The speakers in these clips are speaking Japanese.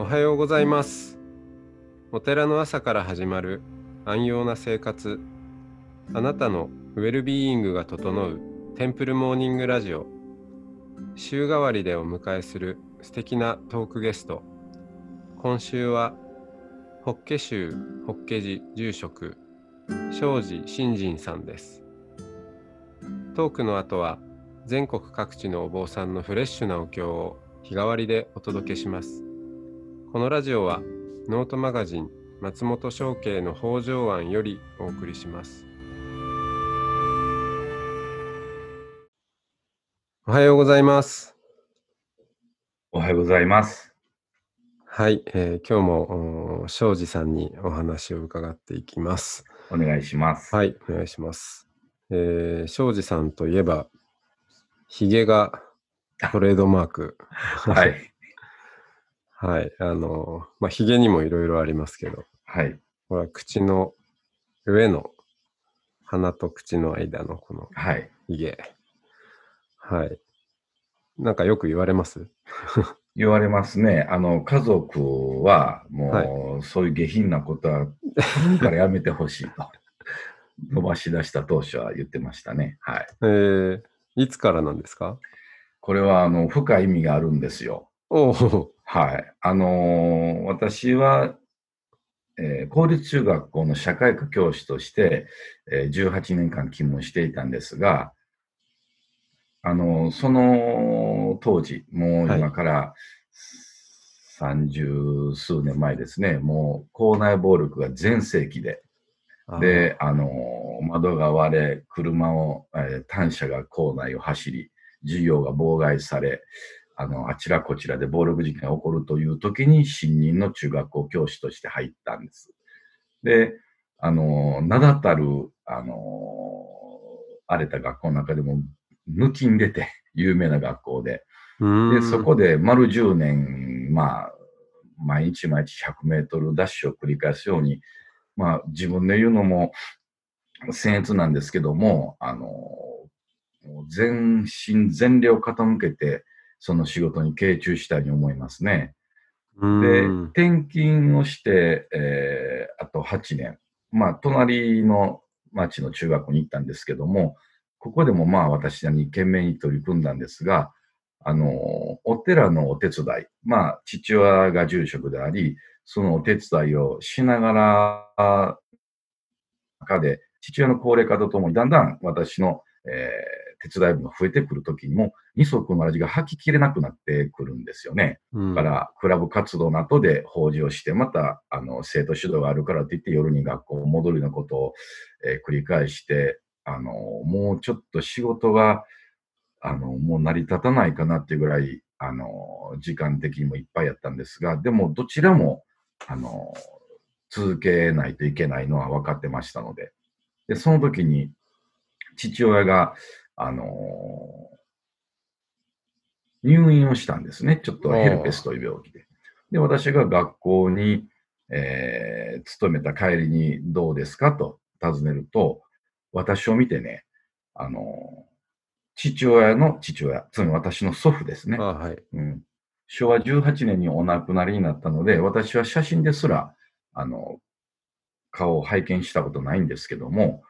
おはようございます。お寺の朝から始まる安養な生活。あなたのウェルビーイングが整うテンプルモーニングラジオ。週替わりでお迎えする素敵なトークゲスト。今週は法華宗法華寺住職庄司新人さんです。トークの後は全国各地のお坊さんのフレッシュなお経を日替わりでお届けします。このラジオはノートマガジン松本商家の北条庵よりお送りしますおはようございますおはようございます。はい、えー今日もお庄司さんにお話を伺っていきますお願いします。はいお願いしますえー庄司さんといえばひげがトレードマークはい。はい。あの、まあ、髭にもいろいろありますけど、はい。これは口の上の鼻と口の間のこのはい。髭。はい。なんかよく言われます？言われますね。あの、家族は、もう、そういう下品なことは、からやめてほしいと。伸ばし出した当初は言ってましたね。はい。えー、いつからなんですか？これは、あの、深い意味があるんですよ。おお、はい。あのー私は、えー公立中学校の社会科教師として、えー18年間勤務していたんですが、あのーその当時、もうはい今から三十数年前ですね、もう校内暴力が全盛期で、で、あのー窓が割れ、車を、えー単車が校内を走り、授業が妨害され、あの、あちらこちらで暴力事件が起こるという時に、新任の中学校教師として入ったんです。で、あのー名だたる、あのー荒れた学校の中でも、抜きん出て、有名な学校で、で、そこで丸10年、まあ、毎日毎日100メートルダッシュを繰り返すように、まあ、自分で言うのも、僭越なんですけども、あの、全身全霊を傾けて、その仕事に傾注したいに思いますね。でん、転勤をして、えーあと8年。まあ、隣の町の中学校に行ったんですけども、ここでもまあ私に懸命に取り組んだんですが、あの、お寺のお手伝い、まあ、父親が住職であり、そのお手伝いをしながら、中で、父親の高齢化とともに、だんだん私の、えー手伝い分が増えてくるときにも、二足の味が吐ききれなくなってくるんですよね。うんだから、クラブ活動などで法事をして、また、あの、生徒指導があるからといって、夜に学校戻るようなことを、えー繰り返して、あの、もうちょっと仕事が、あの、もう成り立たないかなっていうぐらい、あの、時間的にもいっぱいやったんですが、でも、どちらも、あの、続けないといけないのは分かってましたので、で、その時に、父親が、あの入院をしたんですね。ちょっとヘルペスという病気で。で、私が学校に、えー勤めた帰りにどうですかと尋ねると、私を見てね、あの父親の父親、つまり私の祖父ですね。あはい。うん、昭和18年にお亡くなりになったので、私は写真ですら、あの、顔を拝見したことないんですけども、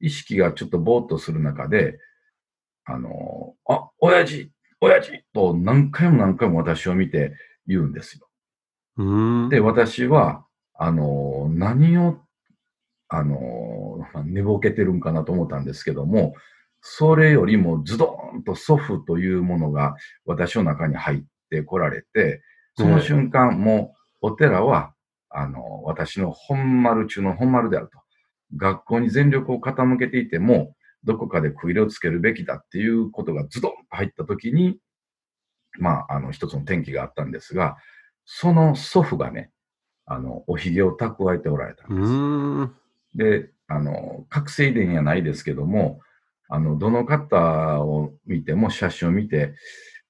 意識がちょっとぼーっとする中で、あの、あ、親父、親父と何回も何回も私を見て言うんですよ。で、私は、あの、何を、あの、まあ寝ぼけてるんかなと思ったんですけども、それよりもズドーンと祖父というものが私の中に入ってこられて、その瞬間、もうお寺は、あの、私の本丸中の本丸であると。学校に全力を傾けていても、どこかで区切りをつけるべきだっていうことがズドンと入ったときに、まあ、あの、一つの転機があったんですが、その祖父がね、あの、おひげを蓄えておられたんうです。で、あの、覚醒遺伝やないですけども、あの、どの方を見ても、写真を見て、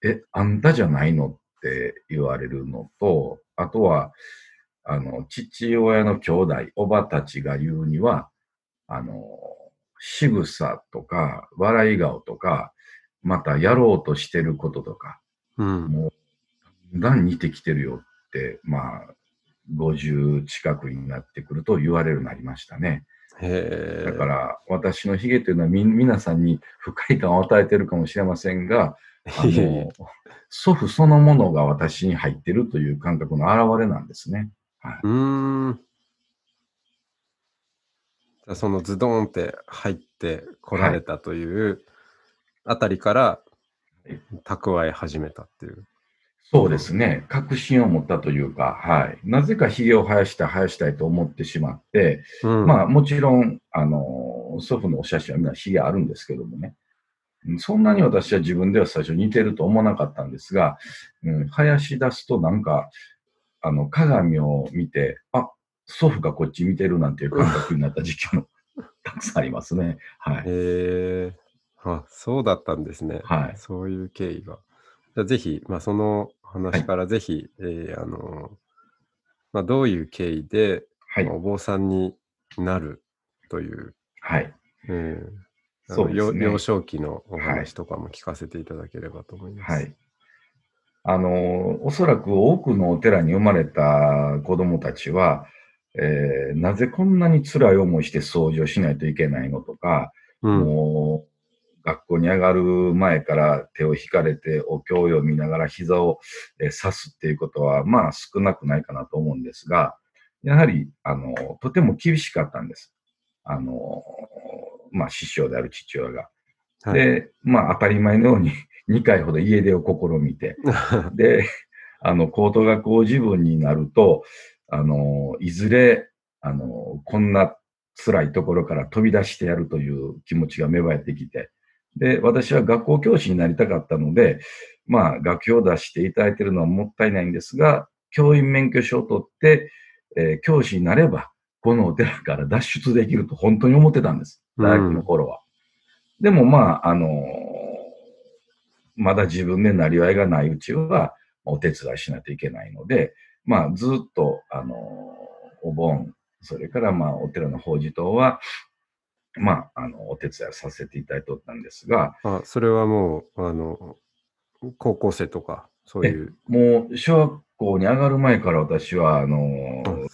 え、あんたじゃないのって言われるのと、あとは、あの、父親の兄弟、おばたちが言うには、あの、仕草とか、笑い顔とか、またやろうとしてることとか、うん。もう、だんだん似てきてるよっって、まあ、50近くになってくると言われるようになりましたね。へえ。だから、私のヒゲというのはみ、皆さんに不快感を与えているかもしれませんが、あの、祖父そのものが私に入っているという感覚の表れなんですね。はい。うーん。じゃあそのズドーンって入ってこられたというあたりからい蓄え始めたっていう。そうですね。確信を持ったというか、はい。なぜか髭を生やしたい、生やしたいと思ってしまって、うん、まあ、もちろん、あの、祖父のお写真はみんな髭あるんですけどもね。うんそんなに私は自分では最初似てると思わなかったんですが、うん、生やし出すとなんか、あの、鏡を見て、あ、祖父がこっち見てるなんていう感覚になった時期も たくさんありますね。はい。へえ。あ、そうだったんですね。はいそういう経緯が。じゃあぜひ、まあ、その話からぜひ、えーあの、まあ、どういう経緯で、はいまあ。お坊さんになるという、はい。うん、そうですね幼幼少期のお話とかも聞かせていただければと思います。はい。あの、おそらく多くのお寺に生まれた子供たちは、えーなぜこんなに辛い思いして掃除をしないといけないのとか、うん。もう、学校に上がる前から手を引かれて、お経を見ながら膝をえー刺すっていうことは、まあ少なくないかなと思うんですが、やはり、あの、とても厳しかったんです。あの、まあ師匠である父親が。はい、で、まあ当たり前のように 2回ほど家出を試みて、で、あの、高等学校自分になると、あの、いずれ、あの、こんな辛いところから飛び出してやるという気持ちが芽生えてきて、で、私は学校教師になりたかったので、まあ、学費を出していただいているのはもったいないんですが、教員免許証を取って、えー教師になれば、このお寺から脱出できると本当に思ってたんです。大学の頃は。でもまあ、あのまだ自分でなりわいがないうちは、お手伝いしないといけないので、まあ、ずっと、あのお盆、それからまあ、お寺の法事等は、まあ、あの、お手伝いさせていただいておったんですが、あ、それはもう、あの、高校生とか、そういう。もう、小学校に上がる前から私は、あのあ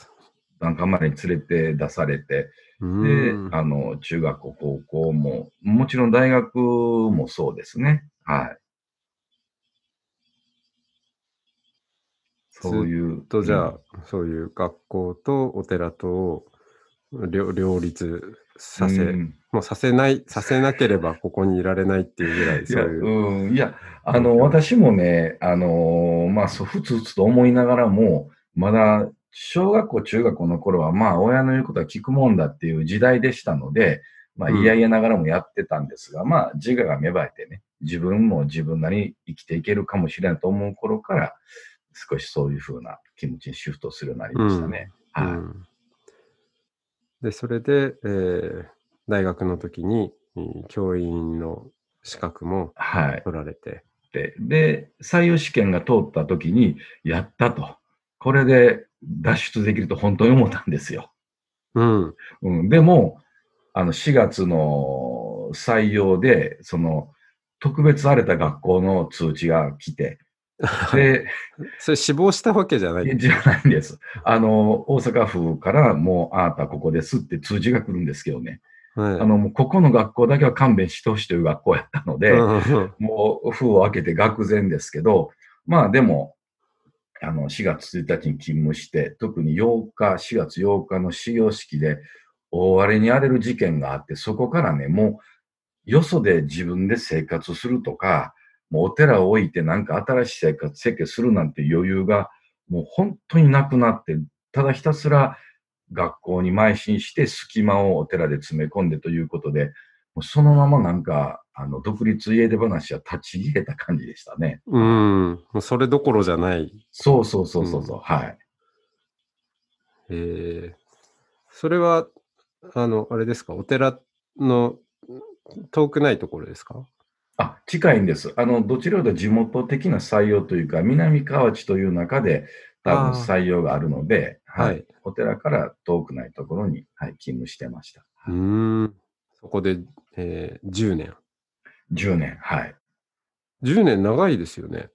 檀家までに連れて出されて、うであの、中学校、高校も、もちろん大学もそうですね。はい。そういう。と、じゃあうん、そういう学校とお寺とを両両立させ、うんもうさせない、させなければここにいられないっていうぐらい、いや、そういう。うん、いや、あの、私もね、あの、まあ、そう、ふつふつと思いながらも、まだ、小学校、中学校の頃は、まあ、親の言うことは聞くもんだっていう時代でしたので、まあ、うんいやいやながらもやってたんですが、まあ、自我が芽生えてね、自分も自分なりに生きていけるかもしれないと思う頃から、少しそういうふうな気持ちにシフトするようになりましたね。うはい。んで、それで、えー大学の時に、えー教員の資格もはい。取られて、で、で、採用試験が通った時に、やったと。これで脱出できると本当に思ったんですよ。うん。うん、でも、あの、4月の採用で、その、特別荒れた学校の通知が来て、で、それ死亡したわけじゃない。じゃないんです。あの、大阪府からもう、あなたここですって通知が来るんですけどね。はいあの、もうここの学校だけは勘弁してほしいという学校やったので、うんもう封を開けて愕然ですけど、まあでも、あの、4月1日に勤務して、特に8日、4月8日の始業式で大荒れに荒れる事件があって、そこからね、もう、よそで自分で生活するとか、もうお寺を置いてなんか新しい生活設計するなんて余裕がもう本当になくなって、ただひたすら学校に邁進して隙間をお寺で詰め込んでということで、もうそのままなんか、あの、独立家出話は立ち入れた感じでしたね。うん。それどころじゃない。そうそうそうそうそう、うんはい。えーそれは、あの、あれですか、お寺の遠くないところですか？あ、近いんです。あの、どちらかというと地元的な採用というか、南河内という中で多分採用があるので、ははいい。お寺から遠くないところに、はい、勤務してました。うーん。そこで、えー10年。10年、はい。10年長いですよね。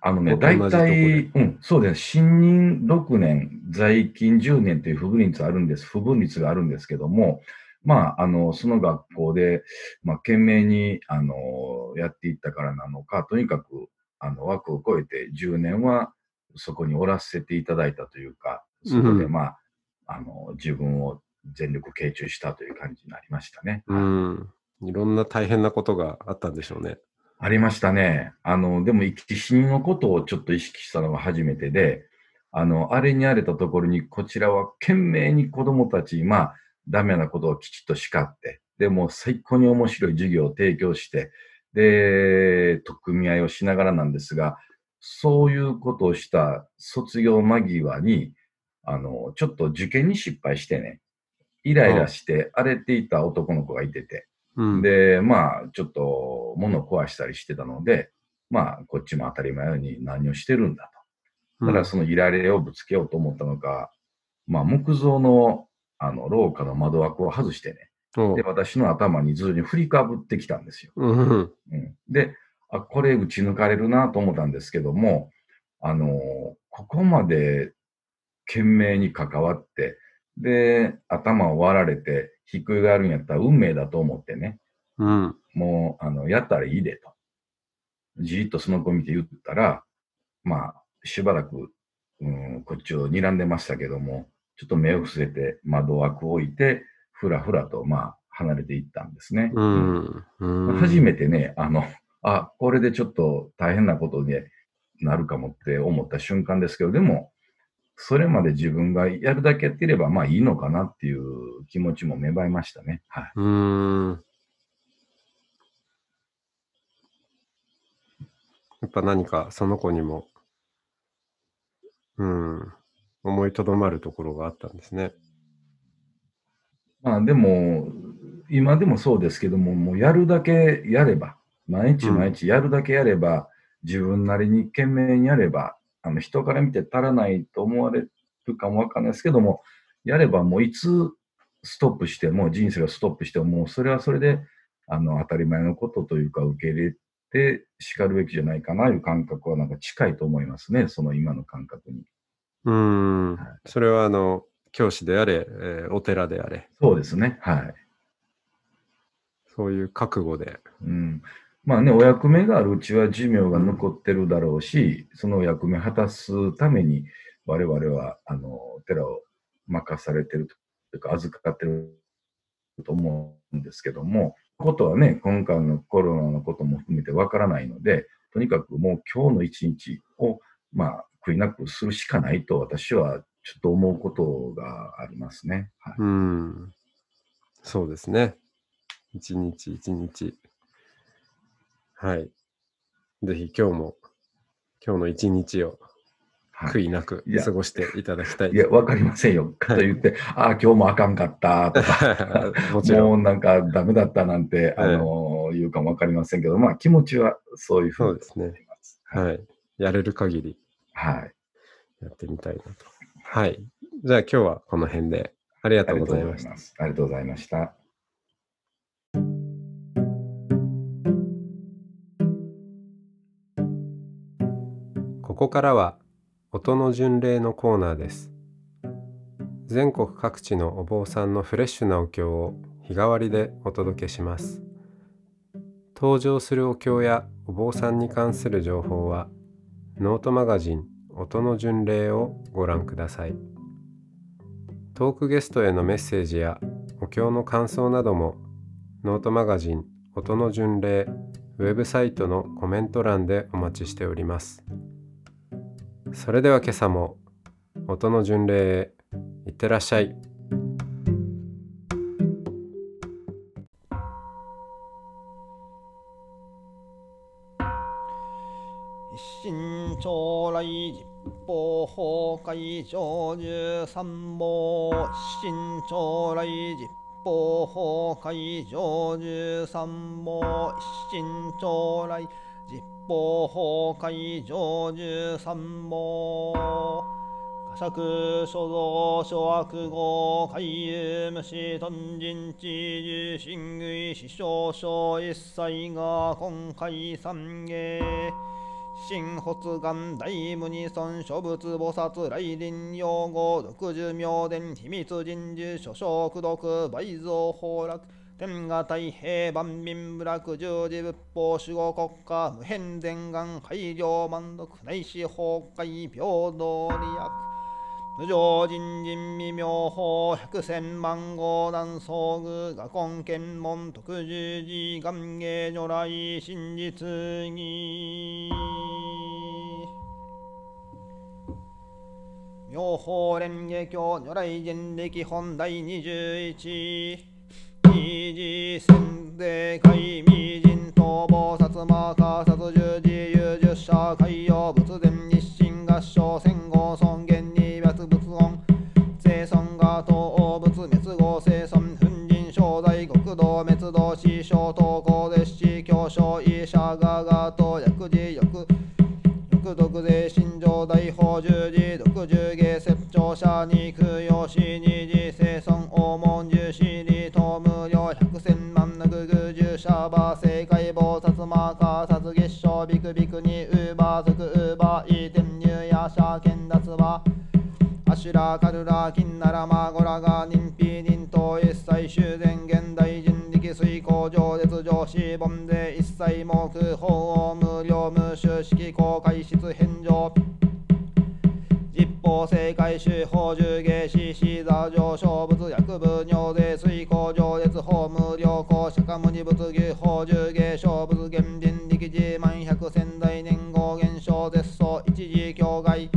あのね、お大体、うん、うん、そうです。新任6年、在勤10年という不分率あるんです。不分率があるんですけども、まあ、あの、その学校で、まあ、懸命に、あの、やっていったからなのか、とにかく、あの、枠を超えて10年はそこにおらせていただいたというか、そこで、うんまあ、あの、自分を全力傾注したという感じになりましたね。うん。いろんな大変なことがあったんでしょうね。ありましたね。あの、でも、生き死にのことをちょっと意識したのが初めてで、あの、あれにあれたところに、こちらは懸命に子供たち、まあ、ダメなことをきちっと叱って、でも最高に面白い授業を提供して、で、取っ組み合いをしながらなんですが、そういうことをした卒業間際に、あの、ちょっと受験に失敗してね、イライラして荒れていた男の子がいてて、うん。で、まあ、ちょっと物を壊したりしてたので、まあ、こっちも当たり前のように何をしてるんだと。だからそのイライラをぶつけようと思ったのか、まあ、木造の、あの、廊下の窓枠を外してね、うんで、私の頭にずに振りかぶってきたんですよ。うん。うん、で、あ、これ打ち抜かれるなと思ったんですけども、あの、ここまで懸命に関わって、で、頭を割られて、ひっくり返るんやったら運命だと思ってね、うん。もう、あの、やったらいいでと。じーっとその子見て言ったら、まあ、しばらく、うん、こっちを睨んでましたけども、ちょっと目を伏せて窓枠を置いて、ふらふらと、まあ、離れていったんですね。うん。うん。初めてね、あの、あ、これでちょっと大変なことになるかもって思った瞬間ですけど、でも、それまで自分がやるだけやっていれば、まあいいのかなっていう気持ちも芽生えましたね。はい。うん。やっぱ何かその子にも、うん、思いとどまるところがあったんですね。まあでも、今でもそうですけども、もうやるだけやれば、毎日うん毎日やるだけやれば、自分なりに懸命にやれば、あの人から見て足らないと思われるかもわかんないですけども、やればもういつストップしても、人生がストップしても、もうそれはそれであの当たり前のことというか、受け入れて叱るべきじゃないかなという感覚はなんか近いと思いますね、その今の感覚に。うんはい。それはあの、教師であれ、えーお寺であれ、そうですね、はい。そういう覚悟で。うんまあね、お役目があるうちは寿命が残ってるだろうし、そのお役目果たすために、我々は、あの、寺を任されてるというか、預かってると思うんですけども、ことはね、今回のコロナのことも含めてわからないので、とにかくもう今日の一日を、まあ、悔いなくするしかないと私はちょっと思うことがありますね。はいうん。そうですね。一日一日。はい。ぜひ今日も、今日の一日をはい悔いなく過ごしていただきたいいや、わかりませんよ。かと言って、ああ、今日もあかんかったとか、もちろ。もうんなんかダメだったなんて、ええあの言うかもわかりませんけど、まあ気持ちはそういうふううですね思います。はい。はい。やれる限りはい。やってみたいなと。はい。じゃあ今日はこの辺でありがとうございました。ありがとうございました。ここからは音の巡礼のコーナーです。全国各地のお坊さんのフレッシュなお経を日替わりでお届けします。登場するお経やお坊さんに関する情報はノートマガジン音の巡礼をご覧ください。トークゲストへのメッセージやお経の感想などもノートマガジン音の巡礼ウェブサイトのコメント欄でお待ちしております。それでは今朝も音の巡礼へいってらっしゃい。来実法法会上十三毛一心将来実法法会上十三毛一心将来実法法会上十三毛呵責所蔵諸悪語海遊無視頓人知重心類死傷症一切が今回三芸新発願大無二尊諸仏菩薩来臨用語六十妙伝秘密人事諸書苦読倍増崩落天下太平万民部落十字仏法守護国家無変全願改良満足内視崩壊平等利益。無常人人未妙法百千万号南総具画根検問特十字願芸如来真実義妙法蓮華経如来人力本第21二次戦で海未人逃亡薩摩加殺十字有十社海洋仏伝日清合唱戦後尊。道師匠東高で七教書医者ががと薬事欲欲毒税心情大法十字毒十芸説長者に供養し二次生尊黄門十四里東無料百千万のググ十者馬正解菩薩マーカー殺月賞ビクビクにウーバー族ウーバーイーテンニューヤシャーケンダツバアシュラカルラキンナラマゴラガ人否人頭一切修繕現代上列上司本で一切目法を無料無収式公開室返上。実法正解手法重芸師死座上勝物薬部尿税水工上列法無料公釈迦無二仏牛法重芸勝物現人力自万百千代年号現象絶相一時境外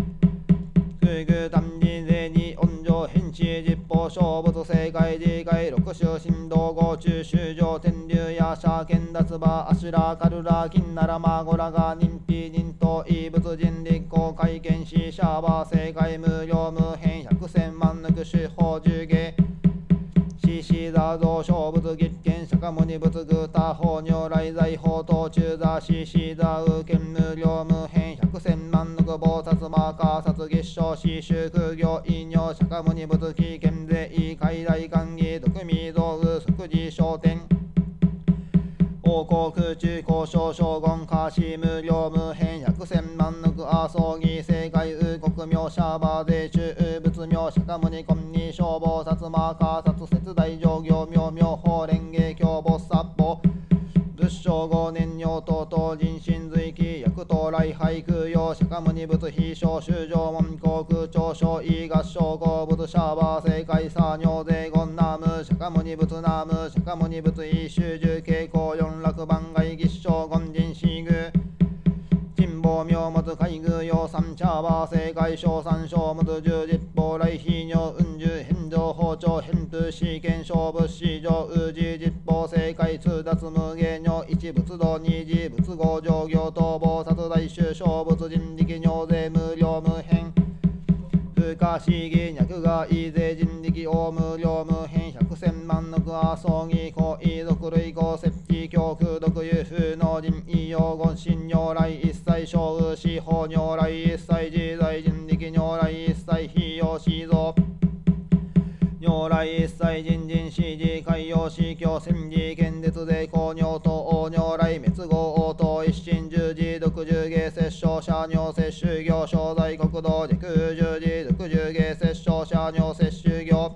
地実法勝物正解自戒六種振動合中修上天竜やシャーケンダツバアシュラカルラキンナラマゴラガ人否人と異物人立公会見しシャーバー正解無料無変百千万抜く手法重芸獅子座像小仏月見釈迦牟尼仏具他法如来財法等中座獅子座右見無料無変百千万の菩薩マーカー殺月賞四宗空行異尿釈迦牟尼仏起見税異海来歓義毒味道具即時商店王国中交渉将軍下士無料無変百千万の阿葬儀正解右国名シャーバー税中仏名釈迦牟尼金に消防薩マーカー殺切大上行妙妙法蓮華経菩薩法仏正五年尿等々人心随記薬等来俳句用釈迦牟尼仏非小修上門航空長所異合唱合仏シャーバー正解作尿税言ナム釈迦牟尼仏ナム釈迦牟尼仏異修十傾向四楽番外吉祥言人心具金棒妙物海宮用三茶バー正解小三小物十実法来非尿運十返上包丁返風試験勝負市場宇治実法正解通達無芸尿一仏道二次仏合上行逃亡殺大衆小仏人力尿税無料無変不可思議脈がい税人力大無料無変百千万のア葬儀行為族類合設置教空毒有風の人異用言神如来一小雨司法如来一切自在人力如来一切非用死蔵如来一切人人死事海洋死教戦時剣絶で公尿と王如来滅後応答一心十字独十芸摂生者尿摂取業正在国道軸十字独十芸摂生者尿摂取業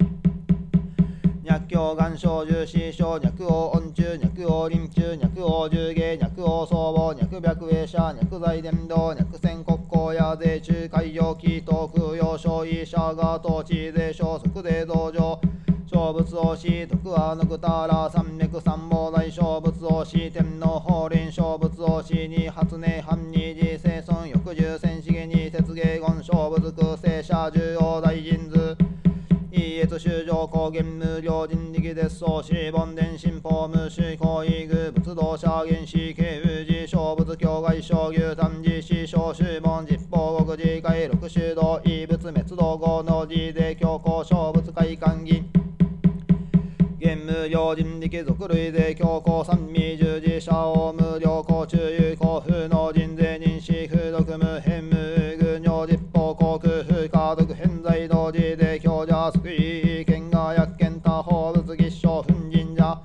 脈境眼症重視症脈王音中脈王臨中脈王重芸王総合脈白衛者脈在伝道脈線国交や税中海上気東空用所医者が統治税消息税道場小仏王子徳阿のくたら三脈三宝大小仏王子天皇法輪小仏王子に発明藩二次生孫翌十戦資源に鉄芸言小仏空生者重要大神図異越修上高原無料人力絶相四本伝新滅道合の自税強行小仏会館儀現無料人力族類税強行三味十字者を無料公中有交付の人税人士風俗無変無具尿実法航空風家族偏在同時税強者救い県が薬権他法仏義商粉神者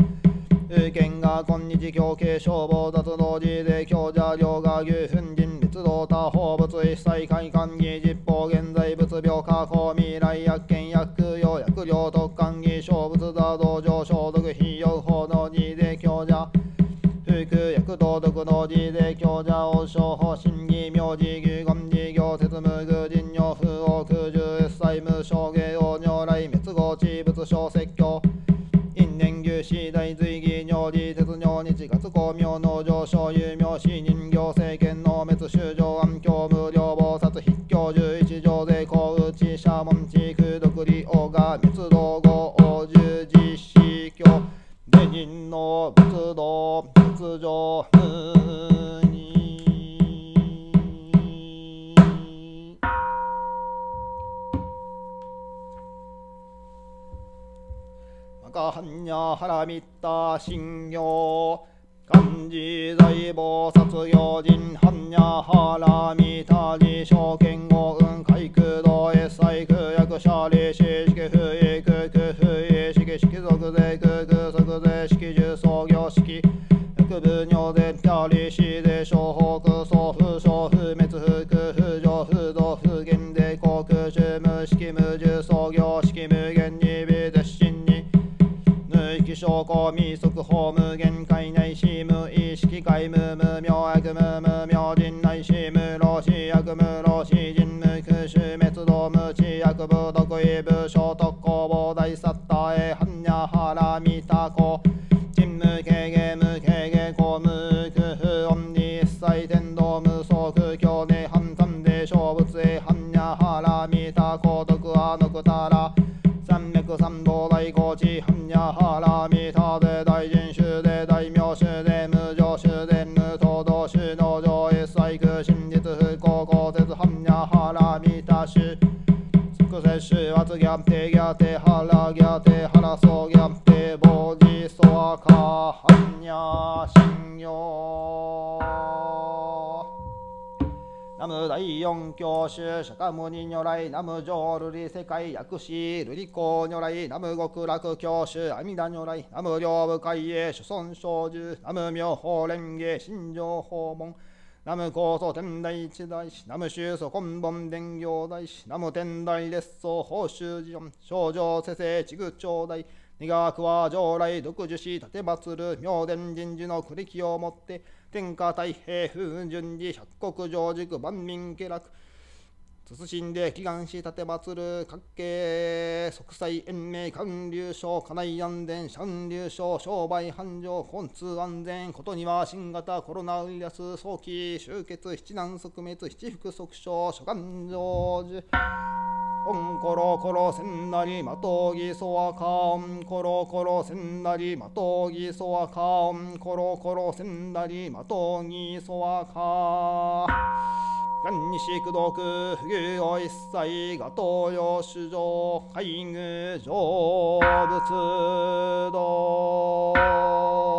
右県が今日強慶消防脱同時税強者両が牛粉人滅道他法物一切会館議実法現病加工未来薬権薬用薬料特管議小物座道場消毒費用法の二で強者副薬道徳の二で強者王将法審議名字牛言事業鉄無具人尿不王空十歳無償芸王如来滅後地物小説教因縁牛死大随義尿理鉄尿日月光明の上昇有名死人行政権の滅修上安教無料菩薩筆教十一条税公内社門地空独利王が滅道後王十実施教下人の仏道仏上無に赤般若腹密た信行漢字財宝殺行人般若腹密た自証券語尿税ピ利子税小法空送不滅不空不上不動不減税航空主無式無重創業式無限に微絶心に。無益証拠未速法無限界内し無意識界無無明悪無無明人内し無老死悪無老死人無空襲滅道無知悪部毒意部小特攻防大サッターへ般若腹見た子人腹見た衆即接種圧ギャンテギャテ腹ギャテ腹そうギャンテボジソワカ般若信用ナム第四教主釈迦牟尼如来ナム浄瑠璃世界薬師瑠璃光如来ナム極楽教主阿弥陀如来ナム両部海へ諸尊小寿ナム妙法蓮華心情訪問ナム高祖天台一大師ナム宗祖根本伝行大師ナム天台列祖法宗寺論少女世世地具長大苦学は常来独樹し立て祭る妙伝人事の栗木をもって天下太平風順寺百国上塾万民家楽。謹んで祈願し立て祭る各系即祭延命官流省家内安全三流省商売繁盛本通安全ことには新型コロナウイルス早期終結七難即滅七福即傷諸願成就オンコロコロせんなりまとぎそわか。オンコロコロせんなりまとぎそわかオンコロコロせんなりまとぎそわか。何にしくどく不義を一切が東洋主上海具成仏道